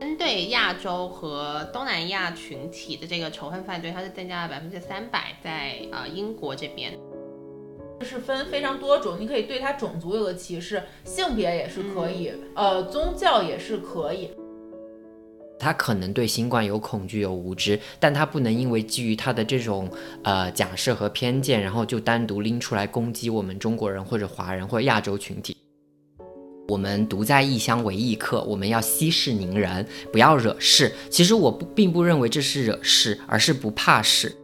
针对亚洲和东南亚群体的这个仇恨犯罪，它是增加了百分之三百，在呃英国这边。是分非常多种，你可以对他种族有个歧视，性别也是可以，呃，宗教也是可以。他可能对新冠有恐惧有无知，但他不能因为基于他的这种呃假设和偏见，然后就单独拎出来攻击我们中国人或者华人或者亚洲群体。我们独在异乡为异客，我们要息事宁人，不要惹事。其实我不并不认为这是惹事，而是不怕事。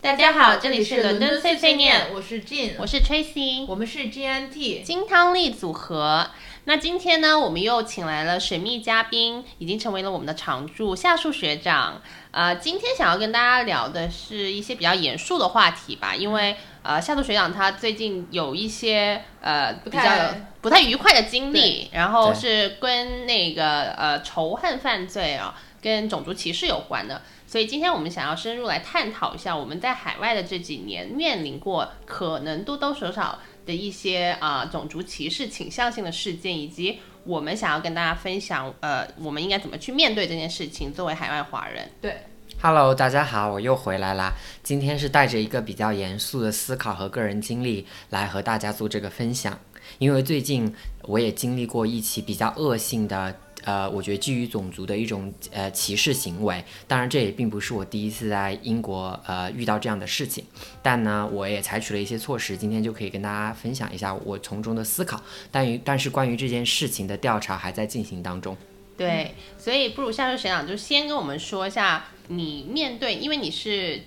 大家好，这里是伦敦碎碎念，我是 Jin，我是 Tracy，我们是 GNT 金汤力组合。那今天呢，我们又请来了神秘嘉宾，已经成为了我们的常驻夏树学长。呃，今天想要跟大家聊的是一些比较严肃的话题吧，因为呃，夏树学长他最近有一些呃比较不太愉快的经历，然后是跟那个呃仇恨犯罪啊，跟种族歧视有关的。所以今天我们想要深入来探讨一下，我们在海外的这几年面临过可能多多少少的一些啊种族歧视倾向性的事件，以及我们想要跟大家分享，呃，我们应该怎么去面对这件事情。作为海外华人，对，Hello，大家好，我又回来啦。今天是带着一个比较严肃的思考和个人经历来和大家做这个分享，因为最近我也经历过一起比较恶性的。呃，我觉得基于种族的一种呃歧视行为，当然这也并不是我第一次在英国呃遇到这样的事情，但呢，我也采取了一些措施，今天就可以跟大家分享一下我从中的思考。但于但是关于这件事情的调查还在进行当中。对，所以不如下述学长就先跟我们说一下，你面对，因为你是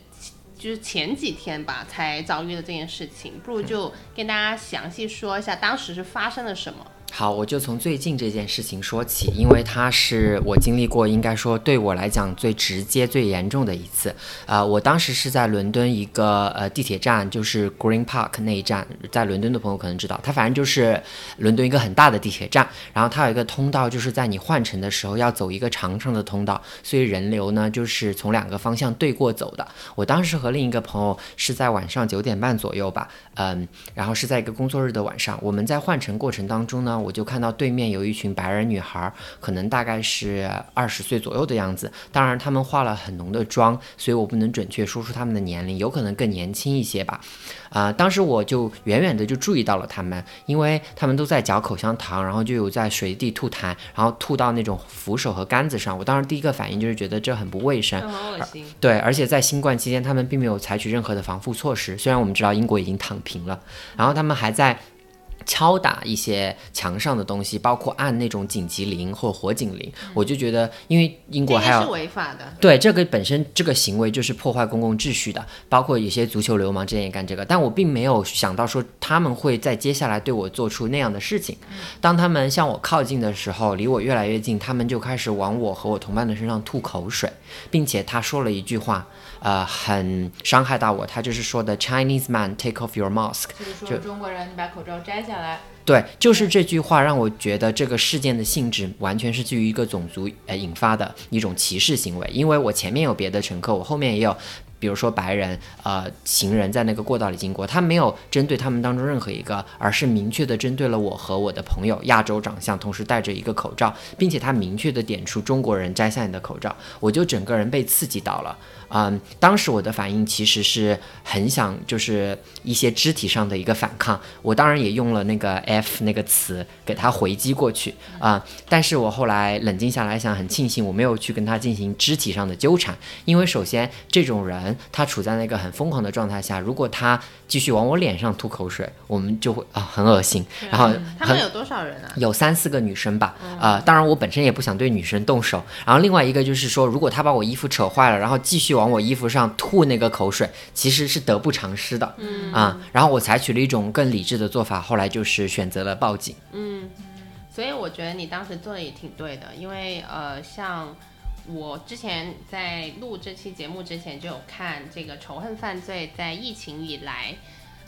就是前几天吧才遭遇的这件事情，不如就跟大家详细说一下当时是发生了什么。好，我就从最近这件事情说起，因为它是我经历过，应该说对我来讲最直接、最严重的一次。啊，我当时是在伦敦一个呃地铁站，就是 Green Park 那一站，在伦敦的朋友可能知道，它反正就是伦敦一个很大的地铁站。然后它有一个通道，就是在你换乘的时候要走一个长长的通道，所以人流呢就是从两个方向对过走的。我当时和另一个朋友是在晚上九点半左右吧，嗯，然后是在一个工作日的晚上，我们在换乘过程当中呢。我就看到对面有一群白人女孩，可能大概是二十岁左右的样子。当然，她们化了很浓的妆，所以我不能准确说出她们的年龄，有可能更年轻一些吧。啊，当时我就远远的就注意到了她们，因为她们都在嚼口香糖，然后就有在随地吐痰，然后吐到那种扶手和杆子上。我当时第一个反应就是觉得这很不卫生，很恶心。对，而且在新冠期间，他们并没有采取任何的防护措施。虽然我们知道英国已经躺平了，然后他们还在。敲打一些墙上的东西，包括按那种紧急铃或火警铃，我就觉得，因为英国还有是违法的，对这个本身这个行为就是破坏公共秩序的，包括有些足球流氓之前也干这个，但我并没有想到说他们会在接下来对我做出那样的事情。当他们向我靠近的时候，离我越来越近，他们就开始往我和我同伴的身上吐口水，并且他说了一句话。呃，很伤害到我。他就是说的 Chinese man take off your mask，就是说中国人，你把口罩摘下来。对，就是这句话让我觉得这个事件的性质完全是基于一个种族呃引发的一种歧视行为。因为我前面有别的乘客，我后面也有。比如说白人，呃，行人在那个过道里经过，他没有针对他们当中任何一个，而是明确的针对了我和我的朋友，亚洲长相，同时戴着一个口罩，并且他明确的点出中国人摘下你的口罩，我就整个人被刺激到了，嗯，当时我的反应其实是很想就是一些肢体上的一个反抗，我当然也用了那个 F 那个词给他回击过去。啊，但是我后来冷静下来想，很庆幸我没有去跟他进行肢体上的纠缠，因为首先这种人。他处在那个很疯狂的状态下，如果他继续往我脸上吐口水，我们就会啊很恶心。然后他们有多少人啊？有三四个女生吧。啊，当然我本身也不想对女生动手。然后另外一个就是说，如果他把我衣服扯坏了，然后继续往我衣服上吐那个口水，其实是得不偿失的。嗯啊，然后我采取了一种更理智的做法，后来就是选择了报警。嗯，所以我觉得你当时做的也挺对的，因为呃像。我之前在录这期节目之前就有看这个仇恨犯罪，在疫情以来，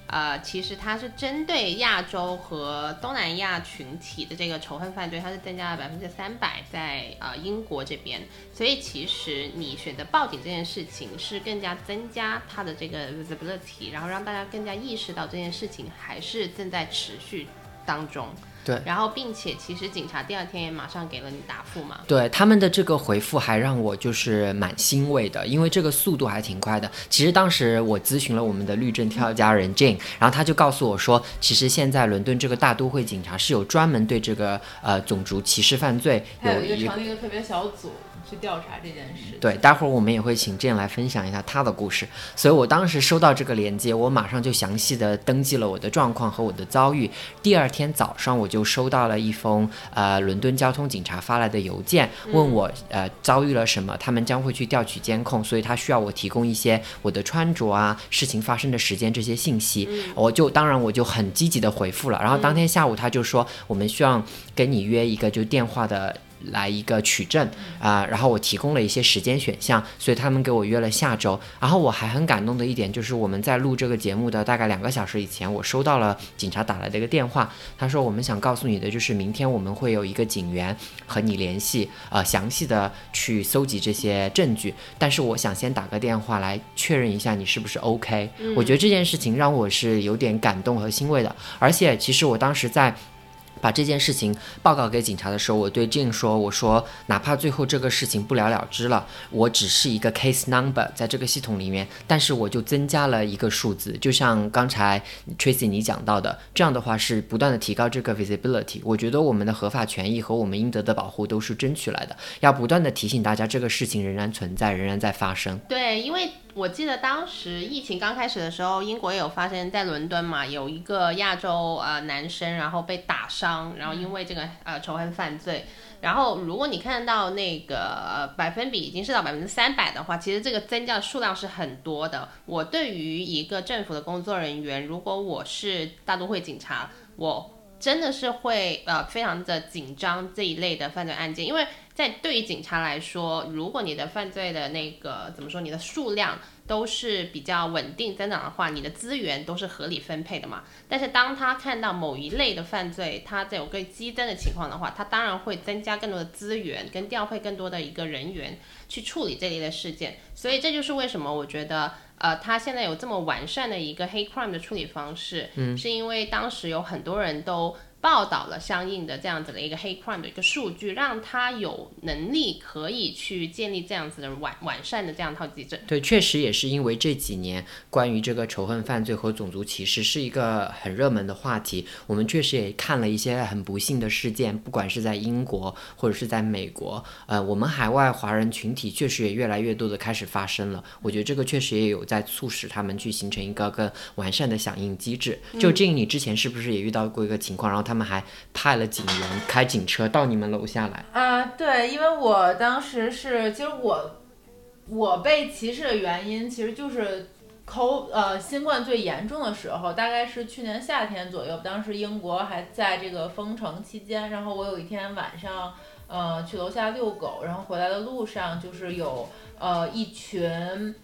呃，其实它是针对亚洲和东南亚群体的这个仇恨犯罪，它是增加了百分之三百，在呃英国这边。所以其实你选择报警这件事情，是更加增加它的这个 visibility，然后让大家更加意识到这件事情还是正在持续当中。对然后并且其实警察第二天也马上给了你答复嘛。对他们的这个回复还让我就是蛮欣慰的，因为这个速度还挺快的。其实当时我咨询了我们的律政跳家人 Jane，然后他就告诉我说，其实现在伦敦这个大都会警察是有专门对这个呃种族歧视犯罪还有一个成立一个特别小组去调查这件事。对，待会儿我们也会请 Jane 来分享一下他的故事。所以我当时收到这个链接，我马上就详细的登记了我的状况和我的遭遇。第二天早上我就收到了一封呃伦敦交通警察发来的邮件，问我呃遭遇了什么，他们将会去调取监控，所以他需要我提供一些我的穿着啊、事情发生的时间这些信息。我就当然我就很积极的回复了。然后当天下午他就说，我们需要跟你约一个就电话的。来一个取证啊、然后我提供了一些时间选项，所以他们给我约了下周。然后我还很感动的一点就是，我们在录这个节目的大概两个小时以前，我收到了警察打来的一个电话，他说我们想告诉你的就是，明天我们会有一个警员和你联系，呃，详细的去搜集这些证据。但是我想先打个电话来确认一下你是不是 OK。我觉得这件事情让我是有点感动和欣慰的，而且其实我当时在。把这件事情报告给警察的时候，我对 Jane 说：“我说，哪怕最后这个事情不了了之了，我只是一个 case number 在这个系统里面，但是我就增加了一个数字，就像刚才 Tracy 你讲到的，这样的话是不断的提高这个 visibility。我觉得我们的合法权益和我们应得的保护都是争取来的，要不断的提醒大家，这个事情仍然存在，仍然在发生。对，因为我记得当时疫情刚开始的时候，英国也有发生在伦敦嘛，有一个亚洲呃男生，然后被打伤，然后因为这个呃仇恨犯罪，然后如果你看到那个呃百分比已经是到百分之三百的话，其实这个增加的数量是很多的。我对于一个政府的工作人员，如果我是大都会警察，我真的是会呃非常的紧张这一类的犯罪案件，因为在对于警察来说，如果你的犯罪的那个怎么说，你的数量都是比较稳定增长的话，你的资源都是合理分配的嘛。但是当他看到某一类的犯罪，它在有个激增的情况的话，他当然会增加更多的资源，跟调配更多的一个人员去处理这类的事件。所以这就是为什么我觉得。呃，他现在有这么完善的一个黑 crime 的处理方式，嗯，是因为当时有很多人都报道了相应的这样子的一个黑 crime 的一个数据，让他有能力可以去建立这样子的完完善的这样一套机制。对，确实也是因为这几年关于这个仇恨犯罪和种族歧视是一个很热门的话题，我们确实也看了一些很不幸的事件，不管是在英国或者是在美国，呃，我们海外华人群体确实也越来越多的开始发生了。我觉得这个确实也有在促使他们去形成一个更完善的响应机制。就这，你之前是不是也遇到过一个情况，然后他他们还派了警员开警车到你们楼下来？啊，对，因为我当时是，其实我我被歧视的原因其实就是口呃新冠最严重的时候，大概是去年夏天左右，当时英国还在这个封城期间，然后我有一天晚上呃去楼下遛狗，然后回来的路上就是有呃一群。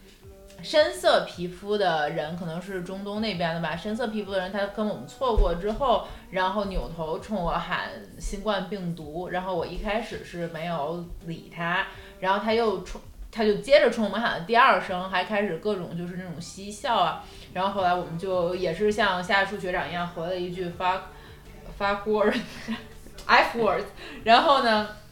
深色皮肤的人可能是中东那边的吧，深色皮肤的人他跟我们错过之后，然后扭头冲我喊新冠病毒，然后我一开始是没有理他，然后他又冲，他就接着冲我们喊了第二声，还开始各种就是那种嬉笑啊，然后后来我们就也是像夏树学长一样回了一句 fuck fuck word f word，然后呢。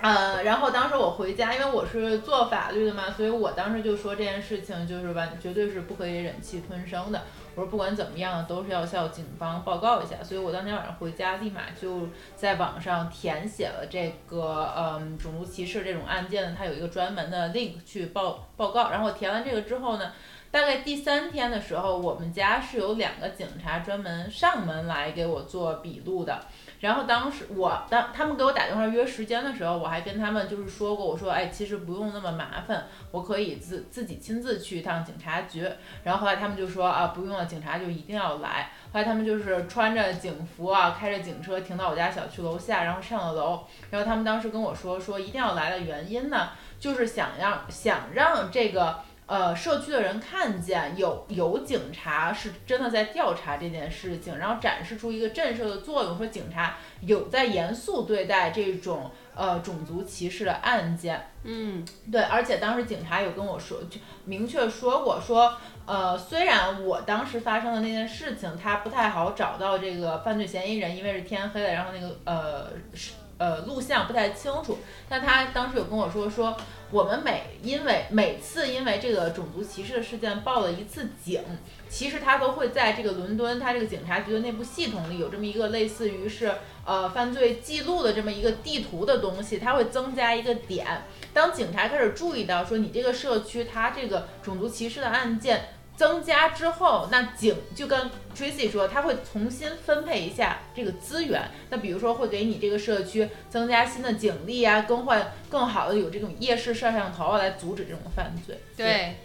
呃，然后当时我回家，因为我是做法律的嘛，所以我当时就说这件事情就是完绝对是不可以忍气吞声的。我说不管怎么样，都是要向警方报告一下。所以我当天晚上回家，立马就在网上填写了这个嗯种族歧视这种案件呢，它有一个专门的 link 去报报告。然后我填完这个之后呢，大概第三天的时候，我们家是有两个警察专门上门来给我做笔录的。然后当时我当他们给我打电话约时间的时候，我还跟他们就是说过，我说哎，其实不用那么麻烦，我可以自自己亲自去一趟警察局。然后后来他们就说啊，不用了，警察就一定要来。后来他们就是穿着警服啊，开着警车停到我家小区楼下，然后上了楼。然后他们当时跟我说说一定要来的原因呢，就是想让想让这个呃社区的人看见有有警察是真的在调查这件事情，然后展示出一个震慑的作用，说警察有在严肃对待这种呃种族歧视的案件。嗯，对，而且当时警察有跟我说，就明确说过说，呃，虽然我当时发生的那件事情，他不太好找到这个犯罪嫌疑人，因为是天黑了，然后那个呃是呃录像不太清楚，但他当时有跟我说说，我们每因为每次因为这个种族歧视的事件报了一次警，其实他都会在这个伦敦他这个警察局的内部系统里有这么一个类似于是呃犯罪记录的这么一个地图的东西，它会增加一个点。当警察开始注意到说你这个社区它这个种族歧视的案件增加之后，那警就跟 Tracy 说，他会重新分配一下这个资源。那比如说会给你这个社区增加新的警力啊，更换更好的有这种夜视摄像头来阻止这种犯罪。对。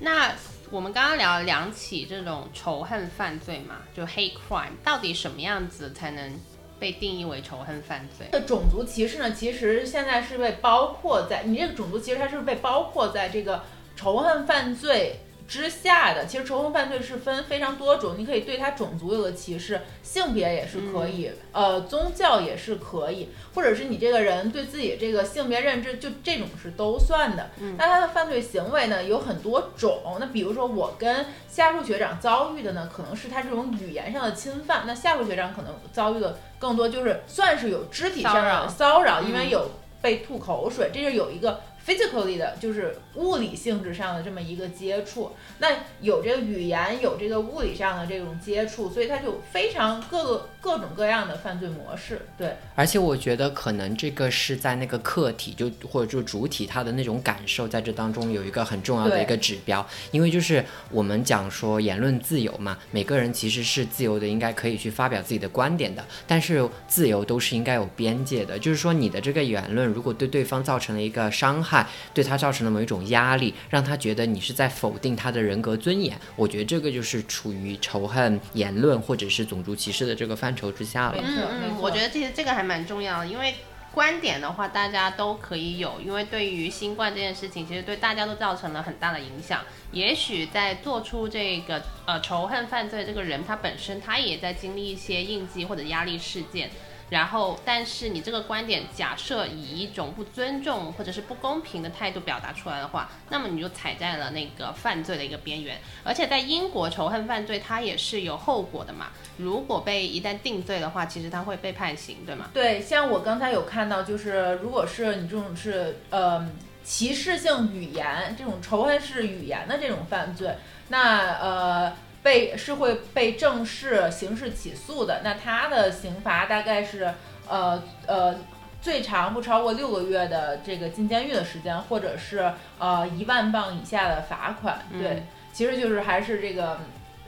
那我们刚刚聊了两起这种仇恨犯罪嘛，就 hate crime，到底什么样子才能被定义为仇恨犯罪？这种族歧视呢，其实现在是被包括在你这个种族歧视，它是被包括在这个仇恨犯罪之下的。其实仇恨犯罪是分非常多种，你可以对他种族有个歧视，性别也是可以，呃，宗教也是可以，或者是你这个人对自己这个性别认知，就这种是都算的。那他的犯罪行为呢有很多种，那比如说我跟夏树学长遭遇的呢，可能是他这种语言上的侵犯，那夏树学长可能遭遇的更多就是算是有肢体上的骚扰，因为有被吐口水，这是有一个 physically 的，就是物理性质上的这么一个接触。那有这个语言，有这个物理上的这种接触，所以它就非常各个各种各样的犯罪模式。对，而且我觉得可能这个是在那个客体就或者就主体他的那种感受在这当中有一个很重要的一个指标，因为就是我们讲说言论自由嘛，每个人其实是自由的，应该可以去发表自己的观点的，但是自由都是应该有边界的，就是说你的这个言论如果对对方造成了一个伤害，对他造成了某一种压力，让他觉得你是在否定他的人格尊严，我觉得这个就是处于仇恨言论或者是种族歧视的这个范畴之下了嗯，我觉得其实这个还蛮重要的，因为观点的话大家都可以有，因为对于新冠这件事情，其实对大家都造成了很大的影响。也许在做出这个呃仇恨犯罪这个人，他本身他也在经历一些应激或者压力事件。然后，但是你这个观点假设以一种不尊重或者是不公平的态度表达出来的话，那么你就踩在了那个犯罪的一个边缘。而且在英国，仇恨犯罪它也是有后果的嘛。如果被一旦定罪的话，其实他会被判刑，对吗？对，像我刚才有看到，就是如果是你这种是呃歧视性语言这种仇恨式语言的这种犯罪，那呃被是会被正式刑事起诉的。那他的刑罚大概是呃呃最长不超过六个月的这个进监狱的时间，或者是呃一万磅以下的罚款。对，嗯其实就是还是这个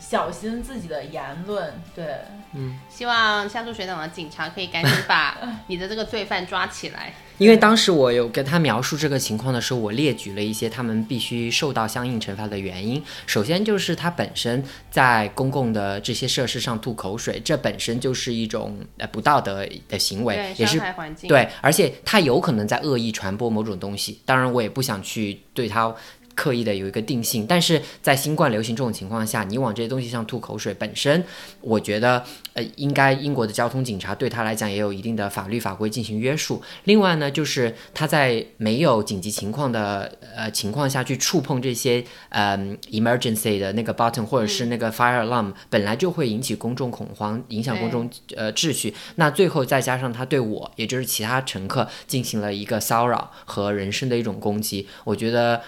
小心自己的言论。对。嗯希望夏树学长的警察可以赶紧把 你的这个罪犯抓起来。因为当时我有跟他描述这个情况的时候，我列举了一些他们必须受到相应惩罚的原因。首先就是他本身在公共的这些设施上吐口水，这本身就是一种呃不道德的行为，，也是伤害环境。对，而且他有可能在恶意传播某种东西。当然，我也不想去对他刻意的有一个定性，但是在新冠流行这种情况下，你往这些东西上吐口水，本身我觉得呃，应该英国的交通警察对他来讲也有一定的法律法规进行约束。另外呢，就是他在没有紧急情况的呃情况下去触碰这些嗯、emergency 的那个 button 或者是那个 fire alarm，、本来就会引起公众恐慌，影响公众呃秩序。那最后再加上他对我，也就是其他乘客进行了一个骚扰和人身的一种攻击，我觉得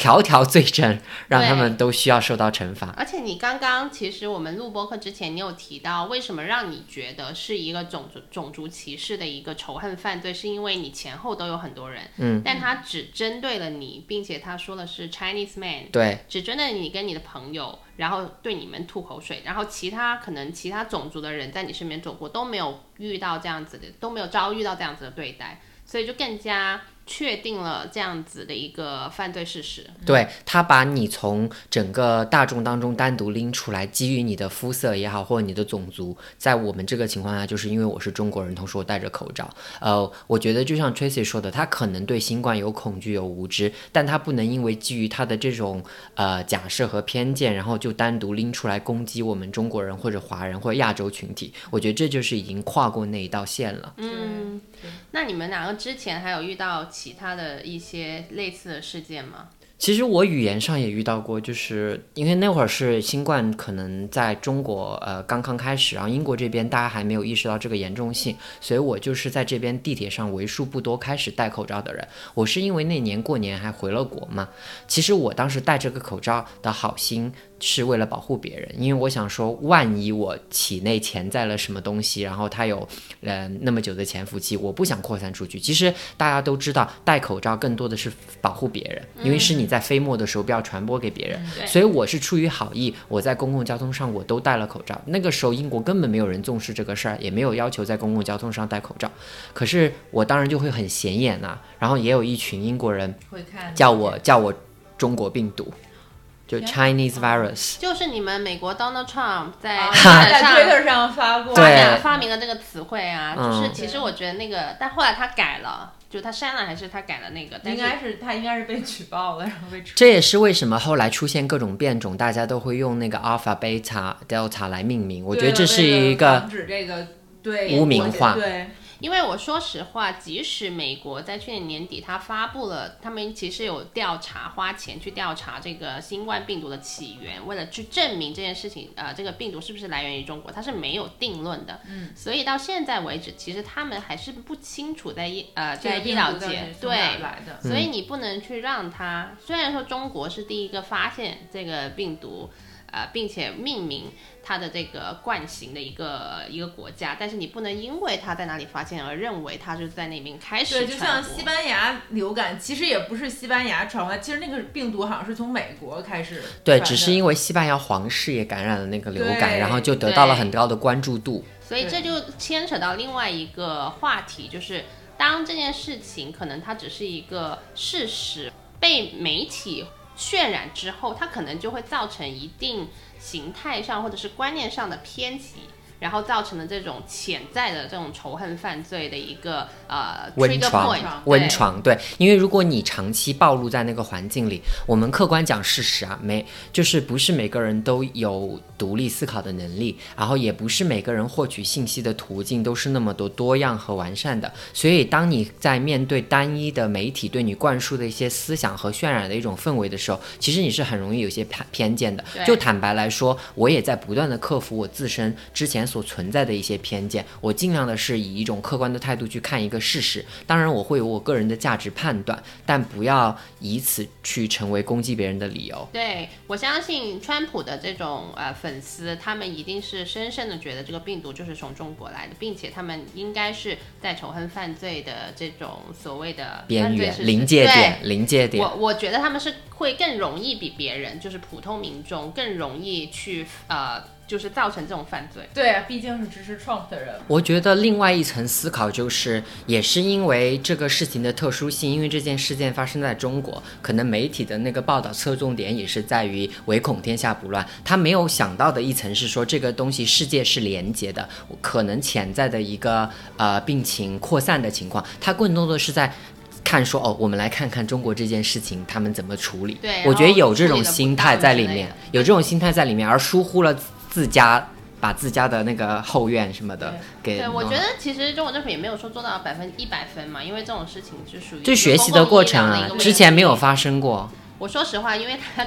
条条罪证，让他们都需要受到惩罚。而且你刚刚其实我们录播课之前，你有提到为什么让你觉得是一个种族种族歧视的一个仇恨犯罪，是因为你前后都有很多人，嗯，但他只针对了你，并且他说的是 Chinese man，对，只针对你跟你的朋友，然后对你们吐口水，然后其他可能其他种族的人在你身边走过都没有遇到这样子的，都没有遭遇到这样子的对待，所以就更加确定了这样子的一个犯罪事实。对他把你从整个大众当中单独拎出来，基于你的肤色也好，或者你的种族，在我们这个情况下，就是因为我是中国人，同时我戴着口罩。呃，我觉得就像 Tracy 说的，他可能对新冠有恐惧、有无知，但他不能因为基于他的这种呃假设和偏见，然后就单独拎出来攻击我们中国人或者华人或者亚洲群体。我觉得这就是已经跨过那一道线了。嗯，那你们两个之前还有遇到其他的一些类似的事件吗？其实我语言上也遇到过，就是因为那会儿是新冠可能在中国呃刚刚开始，然后英国这边大家还没有意识到这个严重性，所以我就是在这边地铁上为数不多开始戴口罩的人。我是因为那年过年还回了国嘛，其实我当时戴这个口罩的好心是为了保护别人，因为我想说，万一我体内潜在了什么东西，然后它有呃那么久的潜伏期，我不想扩散出去。其实大家都知道，戴口罩更多的是保护别人，因为是你在飞沫的时候不要传播给别人。对所以我是出于好意，我在公共交通上我都戴了口罩。那个时候英国根本没有人重视这个事儿，也没有要求在公共交通上戴口罩。可是我当然就会很显眼呐、然后也有一群英国人会看叫我叫我中国病毒，就 Chinese virus。就是你们美国 Donald Trump 在啊推特在上 Twitter 上发过，发对明发明了这个词汇啊，嗯。就是其实我觉得那个，但后来他改了，就他删了还是他改了那个，但应该是他应该是被举报了，然后被这也是为什么后来出现各种变种，大家都会用那个 alpha、beta、delta 来命名。我觉得这是一个防止这个对污名化。对因为我说实话，即使美国在去年年底，他发布了，他们其实有调查，花钱去调查这个新冠病毒的起源，为了去证明这件事情，呃，这个病毒是不是来源于中国，它是没有定论的。嗯，所以到现在为止，其实他们还是不清楚在医呃在医疗界对来的，所以你不能去让它，虽然说中国是第一个发现这个病毒，呃，并且命名它的这个冠型的一个一个国家，但是你不能因为它在哪里发现而认为它就是在那边开始对，就像西班牙流感，其实也不是西班牙传过来，其实那个病毒好像是从美国开始的。对，只是因为西班牙皇室也感染了那个流感，然后就得到了很高的关注度。所以这就牵扯到另外一个话题，就是当这件事情可能它只是一个事实，被媒体渲染之后，它可能就会造成一定形态上或者是观念上的偏激。然后造成了这种潜在的这种仇恨犯罪的一个呃温床温对床，对，因为如果你长期暴露在那个环境里，我们客观讲事实啊，没就是不是每个人都有独立思考的能力，然后也不是每个人获取信息的途径都是那么多多样和完善的，所以当你在面对单一的媒体对你灌输的一些思想和渲染的一种氛围的时候，其实你是很容易有些偏偏见的。就坦白来说，我也在不断的克服我自身之前所存在的一些偏见，我尽量的是以一种客观的态度去看一个事实。当然，我会有我个人的价值判断，但不要以此去成为攻击别人的理由。对，我相信川普的这种呃粉丝，他们一定是深深的觉得这个病毒就是从中国来的，并且他们应该是在仇恨犯罪的这种所谓的边缘临界点，临界点。我我觉得他们是会更容易比别人，就是普通民众更容易去呃，就是造成这种犯罪。对啊，毕竟是支持 Trump 的人。我觉得另外一层思考就是，也是因为这个事情的特殊性，因为这件事件发生在中国，可能媒体的那个报道侧重点也是在于唯恐天下不乱。他没有想到的一层是说，这个东西世界是连接的，可能潜在的一个呃病情扩散的情况，他更多的是在。看说哦，我们来看看中国这件事情他们怎么处理。对我觉得有这种心态在里面有这种心态在里面，而疏忽了自家把自家的那个后院什么的给对，我觉得其实中国政府也没有说做到百分一百分嘛，因为这种事情是属于就学习的过程啊之前没有发生过。我说实话，因为他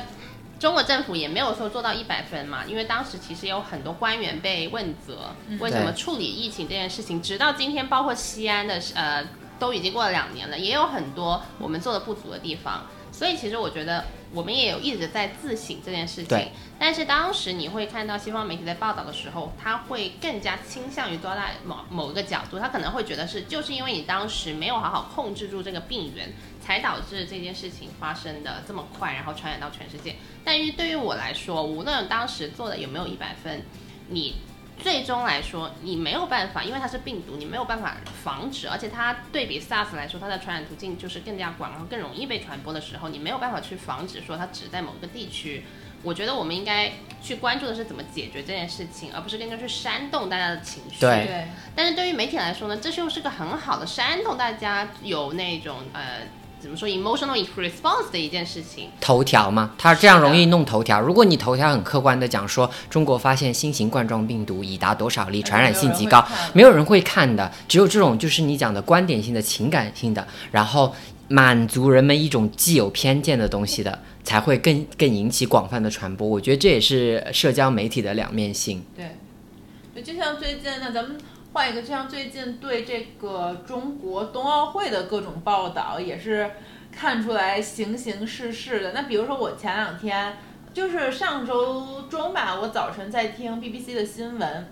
中国政府也没有说做到一百分嘛，因为当时其实有很多官员被问责，为什么处理疫情这件事情，直到今天，包括西安的呃，都已经过了两年了，也有很多我们做的不足的地方。所以其实我觉得我们也有一直在自省这件事情对，但是当时你会看到西方媒体在报道的时候，他会更加倾向于抓在某某一个角度，他可能会觉得是就是因为你当时没有好好控制住这个病源，才导致这件事情发生的这么快，然后传染到全世界。但是对于我来说，无论当时做的有没有一百分，你最终来说，你没有办法，因为它是病毒，你没有办法防止，而且它对比 SARS 来说，它的传染途径就是更加广，然后更容易被传播的时候，你没有办法去防止说它只在某个地区。我觉得我们应该去关注的是怎么解决这件事情，而不是更加去煽动大家的情绪。对对，但是对于媒体来说呢，这又是个很好的煽动大家有那种呃怎么说 emotional response 的一件事情。头条嘛，它这样容易弄头条。如果你头条很客观的讲说中国发现新型冠状病毒已达多少例，传染性极高，没有人会看的。只有这种就是你讲的观点性的、情感性的，然后满足人们一种既有偏见的东西的，才会更更引起广泛的传播。我觉得这也是社交媒体的两面性。对，对，就像最近呢，咱们换一个，就像最近对这个中国冬奥会的各种报道，也是看出来形形色色的。那比如说我前两天，就是上周中吧，我早晨在听 BBC 的新闻，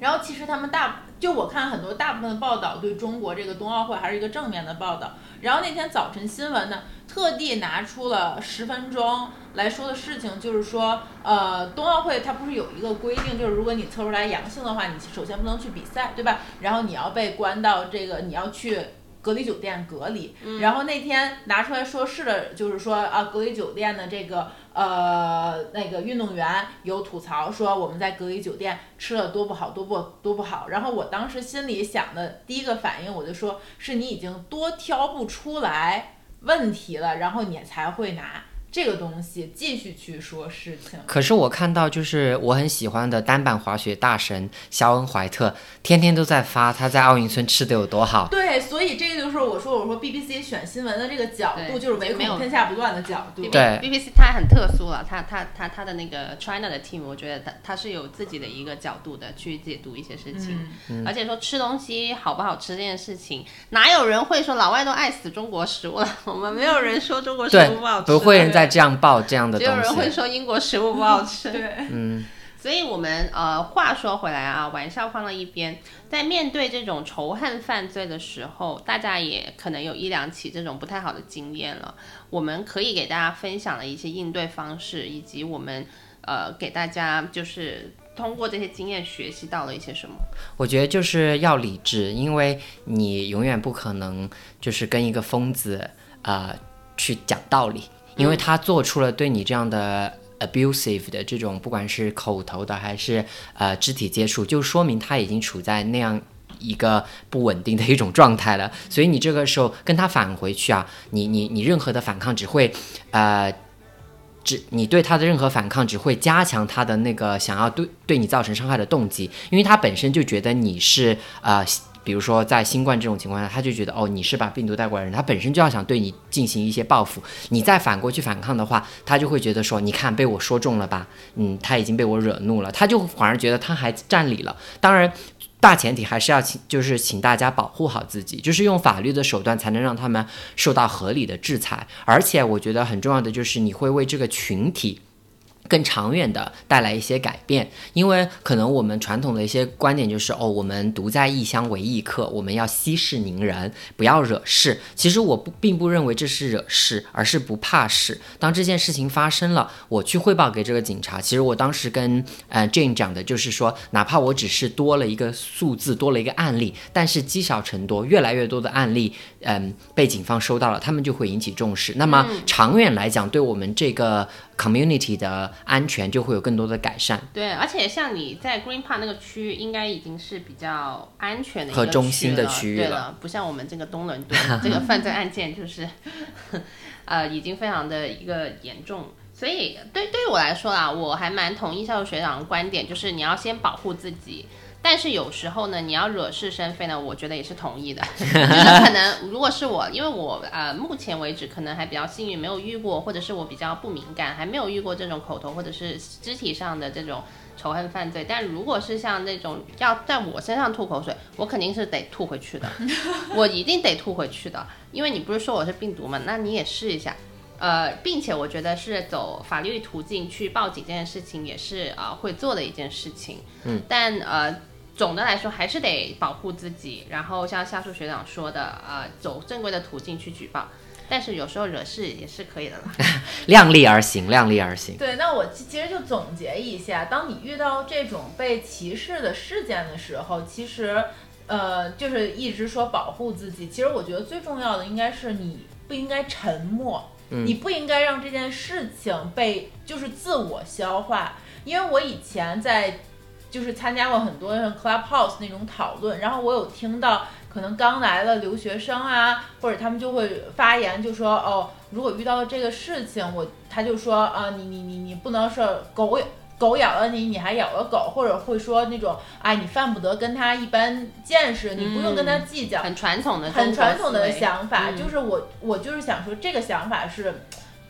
然后其实他们大就我看很多大部分的报道对中国这个冬奥会还是一个正面的报道。然后那天早晨新闻呢，特地拿出了十分钟来说的事情，就是说，呃，冬奥会它不是有一个规定，就是如果你测出来阳性的话，你首先不能去比赛，对吧？然后你要被关到这个，你要去。隔离酒店隔离，然后那天拿出来说是的，就是说啊，隔离酒店的这个呃那个运动员有吐槽说我们在隔离酒店吃了多不好，多不多不好。然后我当时心里想的第一个反应，我就说是你已经多挑不出来问题了，然后你才会拿这个东西继续去说事情。可是我看到，就是我很喜欢的单板滑雪大神肖恩怀特，天天都在发他在奥运村吃的有多好。对，所以这个就是我说，我说 BBC 选新闻的这个角度，就是唯恐天下不乱的角度。对 BBC 它很特殊了，它它它它的那个 China 的 team，我觉得它它是有自己的一个角度的去解读一些事情，嗯而且说吃东西好不好吃这件事情，哪有人会说老外都爱死中国食物了？我们没有人说中国食物不好，吃，不会人再这样报这样的只有人会。说英国食物不好吃。对，嗯，所以，我们呃，话说回来啊，玩笑放到一边，在面对这种仇恨犯罪的时候，大家也可能有一两起这种不太好的经验了。我们可以给大家分享了一些应对方式，以及我们呃给大家就是通过这些经验学习到了一些什么。我觉得就是要理智，因为你永远不可能就是跟一个疯子呃去讲道理，因为他做出了对你这样的 abusive 的这种，不管是口头的还是呃肢体接触，就说明他已经处在那样。一个不稳定的一种状态了，所以你这个时候跟他返回去啊，你你你任何的反抗只会，呃，只你对他的任何反抗只会加强他的那个想要对对你造成伤害的动机，因为他本身就觉得你是呃。比如说，在新冠这种情况下，他就觉得哦，你是把病毒带过来人，他本身就要想对你进行一些报复。你再反过去反抗的话，他就会觉得说，你看被我说中了吧，嗯，他已经被我惹怒了，他就反而觉得他还占理了。当然，大前提还是要请，就是请大家保护好自己，就是用法律的手段才能让他们受到合理的制裁。而且，我觉得很重要的就是你会为这个群体。更长远的带来一些改变，因为可能我们传统的一些观点就是哦，我们独在异乡为异客，我们要息事宁人，不要惹事。其实我不并不认为这是惹事，而是不怕事。当这件事情发生了，我去汇报给这个警察。其实我当时跟呃 Jane 讲的就是说，哪怕我只是多了一个数字，多了一个案例，但是积少成多，越来越多的案例，嗯，被警方收到了，他们就会引起重视。那么长远来讲，对我们这个 community 的安全就会有更多的改善。对，而且像你在 Green Park 那个区域，应该已经是比较安全的一个和中心的了对区域了不像我们这个东伦敦这个犯罪案件，就是 呃已经非常的一个严重。所以对对于我来说啦，我还蛮同意校学长的观点，就是你要先保护自己。但是有时候呢，你要惹是生非呢，我觉得也是同意的。就是可能如果是我，因为我呃目前为止可能还比较幸运，没有遇过，或者是我比较不敏感，还没有遇过这种口头或者是肢体上的这种仇恨犯罪。但如果是像那种要在我身上吐口水，我肯定是得吐回去的，我一定得吐回去的，因为你不是说我是病毒嘛，那你也试一下。呃，并且我觉得是走法律途径去报警这件事情，也是啊、呃、会做的一件事情。嗯，但呃。总的来说还是得保护自己，然后像夏树学长说的，呃，走正规的途径去举报。但是有时候惹事也是可以的啦。量力而行，量力而行。对，那我其实就总结一下，当你遇到这种被歧视的事件的时候，其实，呃，就是一直说保护自己。其实我觉得最重要的应该是你不应该沉默，你不应该让这件事情被就是自我消化。因为我以前在就是参加过很多像 Clubhouse 那种讨论，然后我有听到可能刚来的留学生啊，或者他们就会发言，就说哦，如果遇到了这个事情，我他就说啊，你你你你不能是狗狗咬了你，你还咬了狗，或者会说那种哎，你犯不得跟他一般见识，你不用跟他计较，很传统的很传统的想法，嗯就是我我就是想说这个想法是。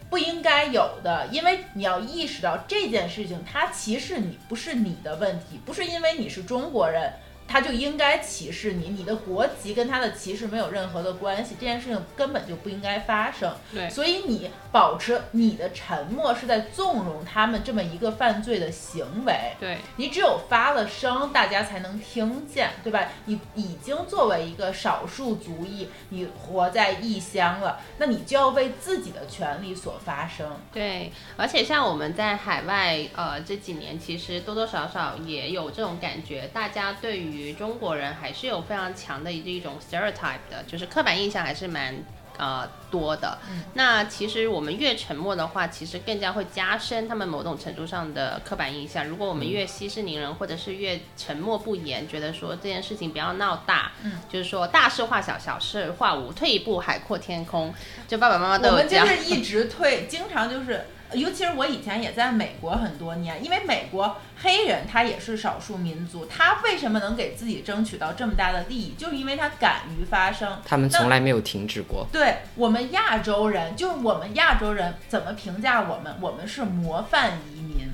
不应该有的，因为你要意识到这件事情，它歧视你不是你的问题，不是因为你是中国人，他就应该歧视你，你的国籍跟他的歧视没有任何的关系，这件事情根本就不应该发生。对所以你保持你的沉默，是在纵容他们这么一个犯罪的行为。对，你只有发了声，大家才能听见，对吧？你已经作为一个少数族裔，你活在异乡了，那你就要为自己的权利所发声。对，而且像我们在海外，呃，这几年其实多多少少也有这种感觉，大家对于中国人还是有非常强的一种 stereotype 的，就是刻板印象还是蛮呃多的。嗯那其实我们越沉默的话，其实更加会加深他们某种程度上的刻板印象。如果我们越息事宁人，或者是越沉默不言，觉得说这件事情不要闹大，嗯，就是说大事化小，小事化无，退一步海阔天空。就爸爸妈妈都我们就。是一直退，经常就是，尤其是我以前也在美国很多年，因为美国黑人他也是少数民族，他为什么能给自己争取到这么大的利益，就是因为他敢于发声。他们从来没有停止过。对我们亚洲人，就是我们亚洲人怎么评价我们？我们是模范移民，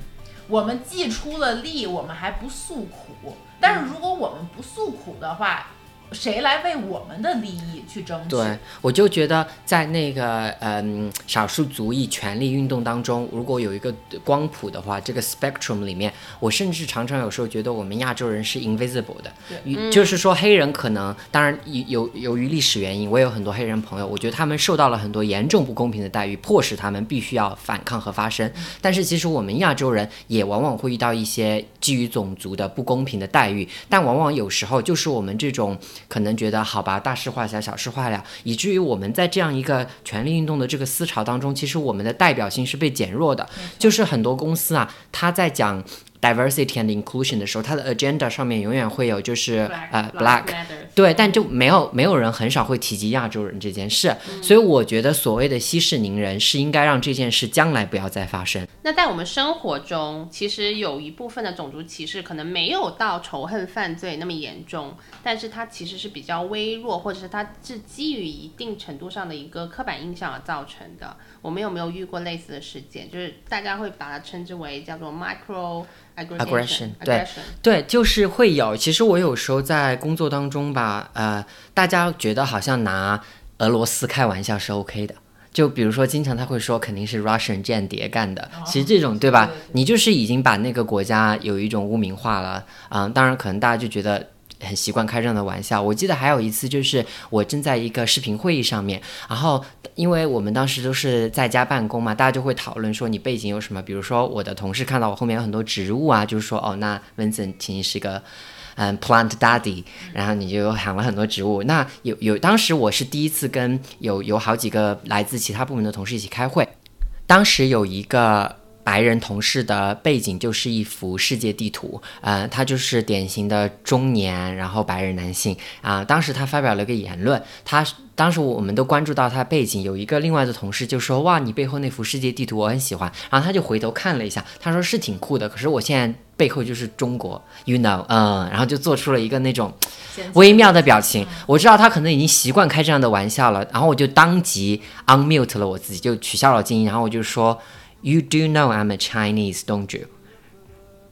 我们既出了力，我们还不诉苦。但是如果我们不诉苦的话，谁来为我们的利益去争取？对，我就觉得在那个嗯少数族裔权利运动当中，如果有一个光谱的话，这个 spectrum 里面，我甚至常常有时候觉得我们亚洲人是 invisible 的，与就是说黑人可能当然有有由于历史原因，我有很多黑人朋友，我觉得他们受到了很多严重不公平的待遇，迫使他们必须要反抗和发声。但是其实我们亚洲人也往往会遇到一些基于种族的不公平的待遇，但往往有时候就是我们这种可能觉得好吧，大事化小，小事化了，以至于我们在这样一个权力运动的这个思潮当中，其实我们的代表性是被减弱的。就是很多公司啊，他在讲 diversity and inclusion 的时候，它的 agenda 上面永远会有就是呃 black。对，但就没有没有人很少会提及亚洲人这件事，所以我觉得所谓的息事宁人是应该让这件事将来不要再发生。那在我们生活中，其实有一部分的种族歧视可能没有到仇恨犯罪那么严重，但是它其实是比较微弱，或者是它是基于一定程度上的一个刻板印象而造成的。我们有没有遇过类似的事件？就是大家会把它称之为叫做 micro Aggression，对 aggression 对，就是会有。其实我有时候在工作当中吧，呃，大家觉得好像拿俄罗斯开玩笑是 OK 的。就比如说，经常他会说肯定是 Russian 间谍干的，其实这种对吧对对对？你就是已经把那个国家有一种污名化了，嗯，当然可能大家就觉得。很习惯开这样的玩笑。我记得还有一次，就是我正在一个视频会议上面，然后因为我们当时都是在家办公嘛，大家就会讨论说你背景有什么。比如说我的同事看到我后面有很多植物啊，就是说哦，那 Vincent 其实是个嗯 plant daddy，然后你就喊了很多植物。那有有，当时我是第一次跟有有好几个来自其他部门的同事一起开会，当时有一个。白人同事的背景就是一幅世界地图，呃，他就是典型的中年，然后白人男性啊、当时他发表了一个言论，他当时我们都关注到他背景，有一个另外的同事就说：“哇，你背后那幅世界地图我很喜欢。”然后他就回头看了一下，他说是挺酷的，可是我现在背后就是中国，you know，嗯，然后就做出了一个那种微妙的表情。我知道他可能已经习惯开这样的玩笑了，然后我就当即 unmute 了我自己，就取消了静音，然后我就说：“You do know I'm a Chinese, don't you？”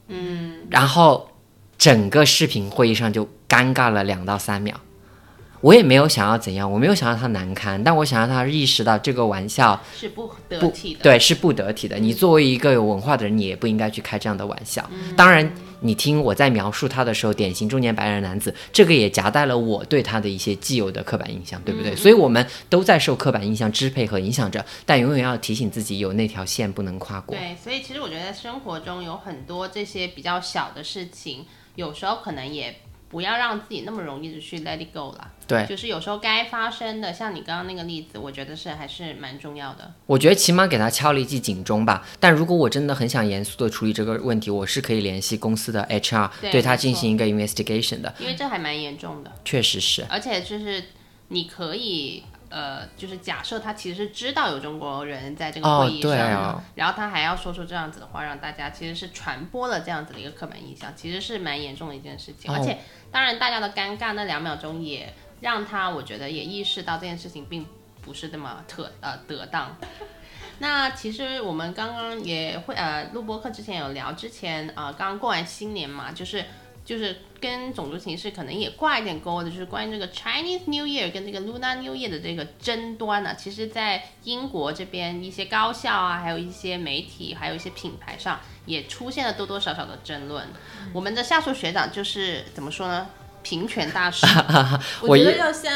嗯，然后整个视频会议上就尴尬了两到三秒。我也没有想要怎样，我没有想要他难堪，但我想让他意识到这个玩笑是不得体的。对是不得体的。你作为一个有文化的人，你也不应该去开这样的玩笑。当然，你听我在描述他的时候，典型中年白人男子，这个也夹带了我对他的一些既有的刻板印象，对不对？所以我们都在受刻板印象支配和影响着，但永远要提醒自己有那条线不能跨过。对，所以其实我觉得在生活中有很多这些比较小的事情，有时候可能也不要让自己那么容易的去 let it go 了。对就是有时候该发生的，像你刚刚那个例子，我觉得是还是蛮重要的。我觉得起码给他敲了一记警钟吧。但如果我真的很想严肃的处理这个问题，我是可以联系公司的 HR 对对他进行一个 investigation 的。因为这还蛮严重的，确实是，而且就是你可以。呃，就是假设他其实是知道有中国人在这个哦会议上然后他还要说出这样子的话，让大家其实是传播了这样子的一个刻板印象，其实是蛮严重的一件事情。哦而且，当然大家的尴尬那两秒钟也让他，我觉得也意识到这件事情并不是这么特呃得当。那其实我们刚刚也会呃录播课之前有聊，之前呃刚过完新年嘛，就是就是跟种族歧视可能也挂一点钩的，就是关于这个 Chinese New Year 跟这个 Lunar New Year 的这个争端呢、其实，在英国这边一些高校啊，还有一些媒体，还有一些品牌上，也出现了多多少少的争论。我们的下属学长就是怎么说呢？平权大使，我我觉得要先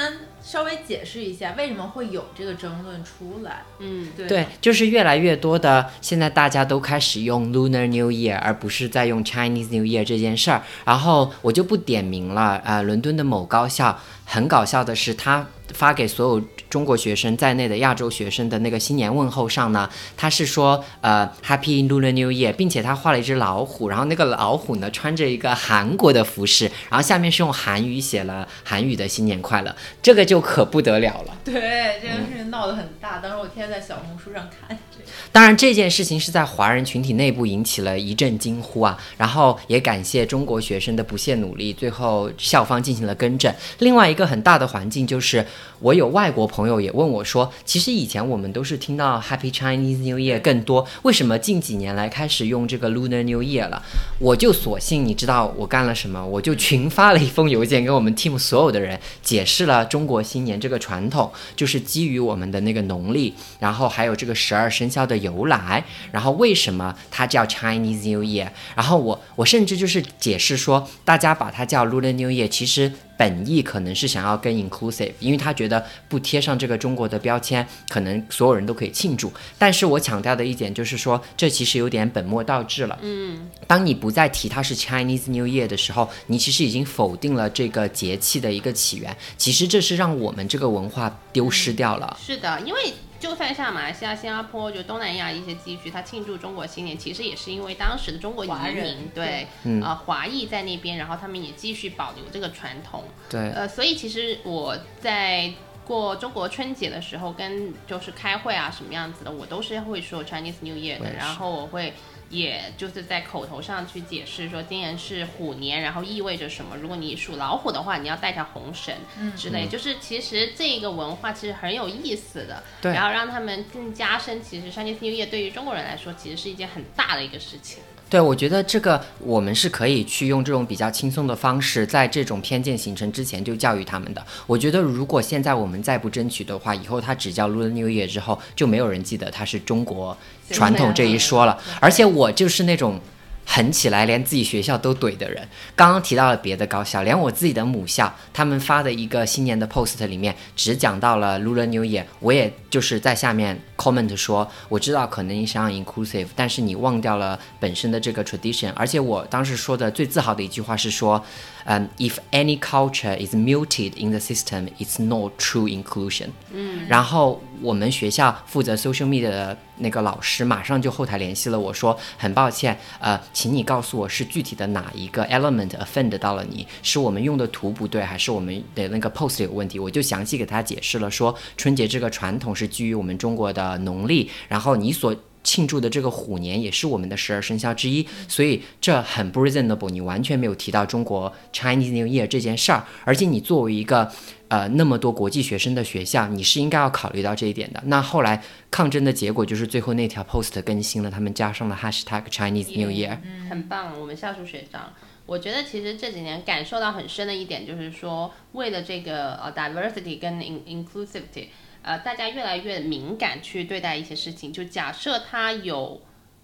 稍微解释一下为什么会有这个争论出来。嗯，对对，就是越来越多的，现在大家都开始用 Lunar New Year，而不是在用 Chinese New Year 这件事儿。然后我就不点名了，呃，伦敦的某高校很搞笑的是，他发给所有中国学生在内的亚洲学生的那个新年问候上呢，他是说呃 Happy Lunar New Year，并且他画了一只老虎，然后那个老虎呢穿着一个韩国的服饰，然后下面是用韩语写了韩语的新年快乐，这个就可不得了了。对，这件事情闹得很大，当时我天天在小红书上看这个。当然，这件事情是在华人群体内部引起了一阵惊呼啊，然后也感谢中国学生的不懈努力，最后校方进行了更正。另外一个很大的环境就是，我有外国朋友也问我说，其实以前我们都是听到 Happy Chinese New Year 更多，为什么近几年来开始用这个 Lunar New Year 了？我就索性你知道我干了什么，我就群发了一封邮件给我们 team 所有的人，解释了中国新年这个传统，就是基于我们的那个农历，然后还有这个十二生肖的由来，然后为什么它叫 Chinese New Year，然后我我甚至就是解释说，大家把它叫 Lunar New Year，其实本意可能是想要更 inclusive，因为他觉得不贴上这个中国的标签，可能所有人都可以庆祝。但是我强调的一点就是说，这其实有点本末倒置了。嗯，当你不再提它是 Chinese New Year 的时候，你其实已经否定了这个节气的一个起源。其实这是让我们这个文化丢失掉了。是的，因为就算像马来西亚、新加坡，就东南亚一些地区，它庆祝中国新年，其实也是因为当时的中国移民对，啊呃，华裔在那边，然后他们也继续保留这个传统。对，呃，所以其实我在过中国春节的时候，跟就是开会啊什么样子的，我都是会说 Chinese New Year 的，然后我会。也就是在口头上去解释说，今年是虎年，然后意味着什么？如果你属老虎的话，你要带条红绳之类。就是其实这个文化其实很有意思的，对然后让他们更加深，其实 Chinese New Year 对于中国人来说，其实是一件很大的一个事情。对，我觉得这个我们是可以去用这种比较轻松的方式，在这种偏见形成之前就教育他们的。我觉得如果现在我们再不争取的话，以后他只叫 Lunar New Year 之后，就没有人记得他是中国传统这一说了。而且我就是那种。狠起来，连自己学校都怼的人。刚刚提到了别的高校，连我自己的母校，他们发的一个新年的 post 里面，只讲到了 Lunar New Year，我也就是在下面 comment 说，我知道可能你想要 inclusive，但是你忘掉了本身的这个 tradition。而且我当时说的最自豪的一句话是说，嗯、i f any culture is muted in the system, it's not true inclusion。嗯，然后我们学校负责 social media 的那个老师马上就后台联系了我说，很抱歉，呃，请你告诉我是具体的哪一个 element offend 到了你，是我们用的图不对，还是我们的那个 post 有问题？我就详细给他解释了，说春节这个传统是基于我们中国的农历，然后你所。庆祝的这个虎年也是我们的十二生肖之一，所以这很不 reasonable。你完全没有提到中国 Chinese New Year 这件事儿，而且你作为一个呃那么多国际学生的学校，你是应该要考虑到这一点的。那后来抗争的结果就是最后那条 post 更新了，他们加上了 hashtag Chinese New Year。很棒，我们下属学长我觉得其实这几年感受到很深的一点就是说，为了这个呃 diversity 跟 in inclusivity，呃，大家越来越敏感去对待一些事情。就假设他有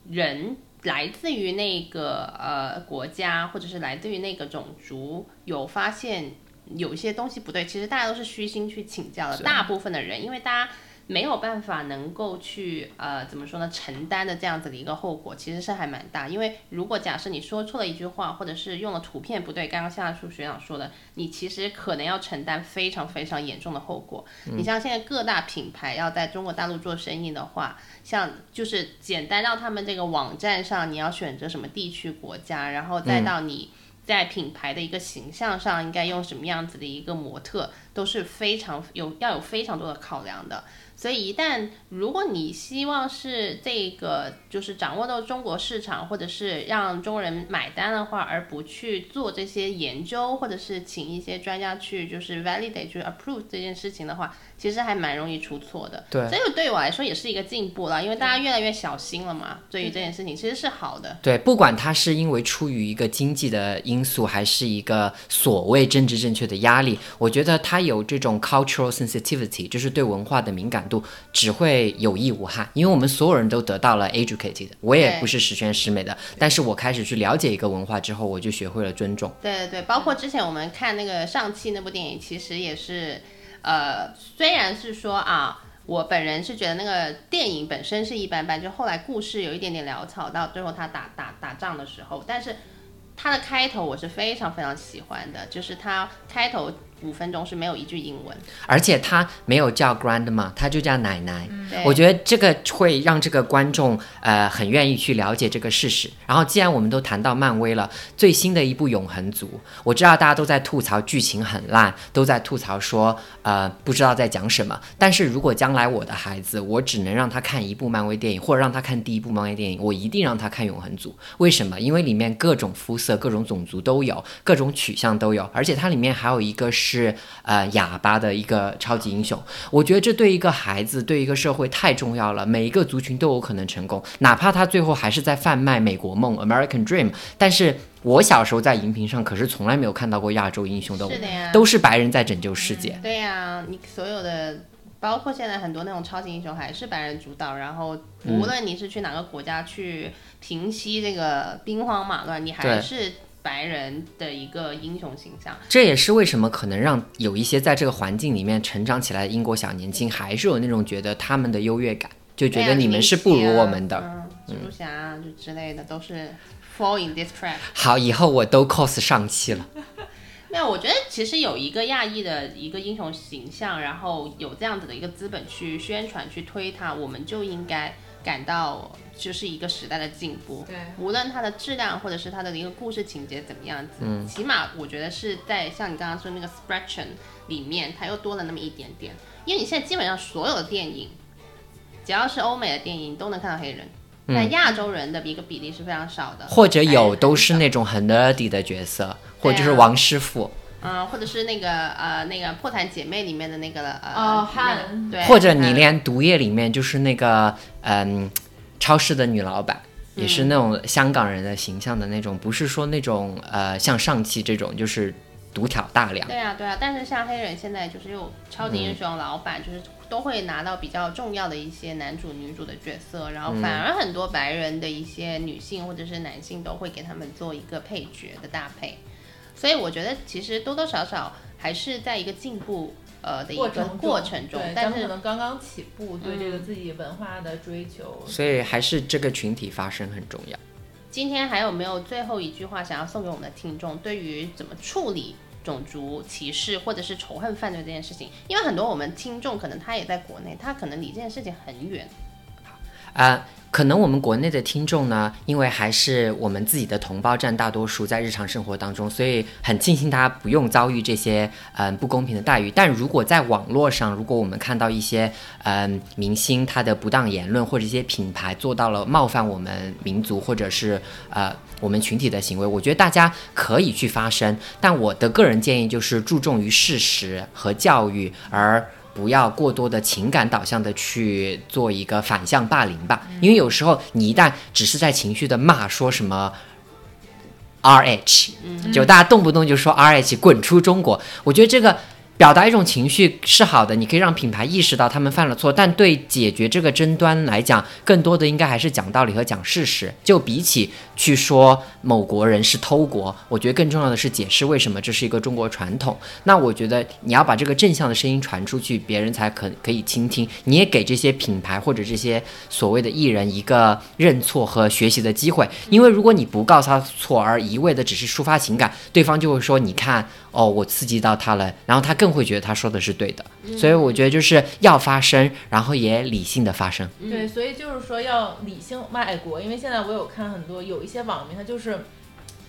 人来自于那个呃国家，或者是来自于那个种族，有发现有一些东西不对，其实大家都是虚心去请教的。大部分的人，因为大家。没有办法能够去呃怎么说呢承担的这样子的一个后果，其实是还蛮大。因为如果假设你说错了一句话，或者是用了图片不对，刚刚夏树学长说的，你其实可能要承担非常非常严重的后果。你像现在各大品牌要在中国大陆做生意的话，像就是简单到他们这个网站上，你要选择什么地区国家，然后再到你在品牌的一个形象上应该用什么样子的一个模特，都是非常有要有非常多的考量的。所以，一旦如果你希望是这个就是掌握到中国市场，或者是让中国人买单的话，而不去做这些研究，或者是请一些专家去就是 validate 去 approve 这件事情的话，其实还蛮容易出错的。对，这个对我来说也是一个进步了，因为大家越来越小心了嘛。对于这件事情，其实是好的。对，不管它是因为出于一个经济的因素，还是一个所谓政治正确的压力，我觉得它有这种 cultural sensitivity，就是对文化的敏感。度只会有益无害，因为我们所有人都得到了 educated。我也不是十全十美的，但是我开始去了解一个文化之后，我就学会了尊重。对对对，包括之前我们看那个上汽那部电影，其实也是，呃，虽然是说啊，我本人是觉得那个电影本身是一般般，就后来故事有一点点潦草，到最后他打打打仗的时候，但是它的开头我是非常非常喜欢的，就是它开头。五分钟是没有一句英文，而且他没有叫 grandma，他就叫奶奶。我觉得这个会让这个观众呃很愿意去了解这个事实。然后既然我们都谈到漫威了，最新的一部《永恒族》，我知道大家都在吐槽剧情很烂，都在吐槽说呃不知道在讲什么。但是如果将来我的孩子，我只能让他看一部漫威电影，或者让他看第一部漫威电影，我一定让他看《永恒族》。为什么？因为里面各种肤色、各种种族都有，各种取向都有，而且它里面还有一个是。是呃哑巴的一个超级英雄，我觉得这对一个孩子，对一个社会太重要了。每一个族群都有可能成功，哪怕他最后还是在贩卖美国梦 （American Dream）。但是我小时候在荧屏上可是从来没有看到过亚洲英雄的，都是白人在拯救世界。对呀，你所有的，包括现在很多那种超级英雄还是白人主导，然后无论你是去哪个国家去平息这个兵荒马乱，你还是。白人的一个英雄形象，这也是为什么可能让有一些在这个环境里面成长起来的英国小年轻，还是有那种觉得他们的优越感，就觉得你们是不如我们的。蜘蛛侠就之类的都是 fall in this trap。好，以后我都 cos 上期了。没有，我觉得其实有一个亚裔的一个英雄形象，然后有这样子的一个资本去宣传、去推它，我们就应该。感到就是一个时代的进步，对，无论它的质量或者是它的一个故事情节怎么样子，嗯，起码我觉得是在像你刚刚说那个 Spectrum 里面，它又多了那么一点点。因为你现在基本上所有的电影，只要是欧美的电影，都能看到黑人，但亚洲人的一个比例是非常少的，或者有都是那种很 nerdy 的角色，或者就是王师傅。嗯，或者是那个呃，那个破产姐妹里面的那个呃汉，对，或者你连毒液里面就是那个嗯，超市的女老板，也是那种香港人的形象的那种，不是说那种呃像上汽这种就是独挑大梁。对啊，对啊，但是像黑人现在就是又超级英雄老板，就是都会拿到比较重要的一些男主女主的角色，然后反而很多白人的一些女性或者是男性都会给他们做一个配角的搭配。所以我觉得其实多多少少还是在一个进步呃的一个过程中，但是可能刚刚起步对这个自己文化的追求，所以还是这个群体发声很重要。今天还有没有最后一句话想要送给我们的听众？对于怎么处理种族歧视或者是仇恨犯罪这件事情，因为很多我们听众可能他也在国内，他可能离这件事情很远。好啊。可能我们国内的听众呢，因为还是我们自己的同胞占大多数，在日常生活当中，所以很庆幸大家不用遭遇这些嗯不公平的待遇。但如果在网络上，如果我们看到一些嗯明星他的不当言论，或者一些品牌做到了冒犯我们民族或者是呃我们群体的行为，我觉得大家可以去发声。但我的个人建议就是注重于事实和教育，而。不要过多的情感导向的去做一个反向霸凌吧，因为有时候你一旦只是在情绪的骂说什么 RH，就大家动不动就说 RH 滚出中国，我觉得这个。表达一种情绪是好的，你可以让品牌意识到他们犯了错，但对解决这个争端来讲，更多的应该还是讲道理和讲事实。就比起去说某国人是偷国，我觉得更重要的是解释为什么这是一个中国传统。那我觉得你要把这个正向的声音传出去，别人才可可以倾听。你也给这些品牌或者这些所谓的艺人一个认错和学习的机会，因为如果你不告诉他错，而一味的只是抒发情感，对方就会说你看。哦，我刺激到他了，然后他更会觉得他说的是对的，所以我觉得就是要发声，然后也理性的发声。对，所以就是说要理性爱国，因为现在我有看很多有一些网民，他就是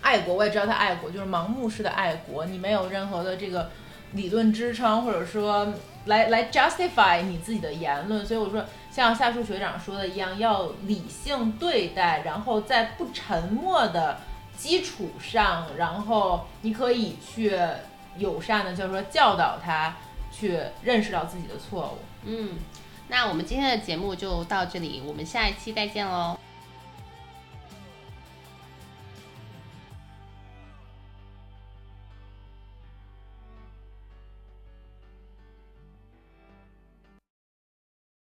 爱国，我也知道他爱国，就是盲目式的爱国，你没有任何的这个理论支撑，或者说来来 justify 你自己的言论。所以我说，像夏树学长说的一样，要理性对待，然后在不沉默的。基础上，然后你可以去友善的，就是说教导他去认识到自己的错误。嗯，那我们今天的节目就到这里，我们下一期再见喽。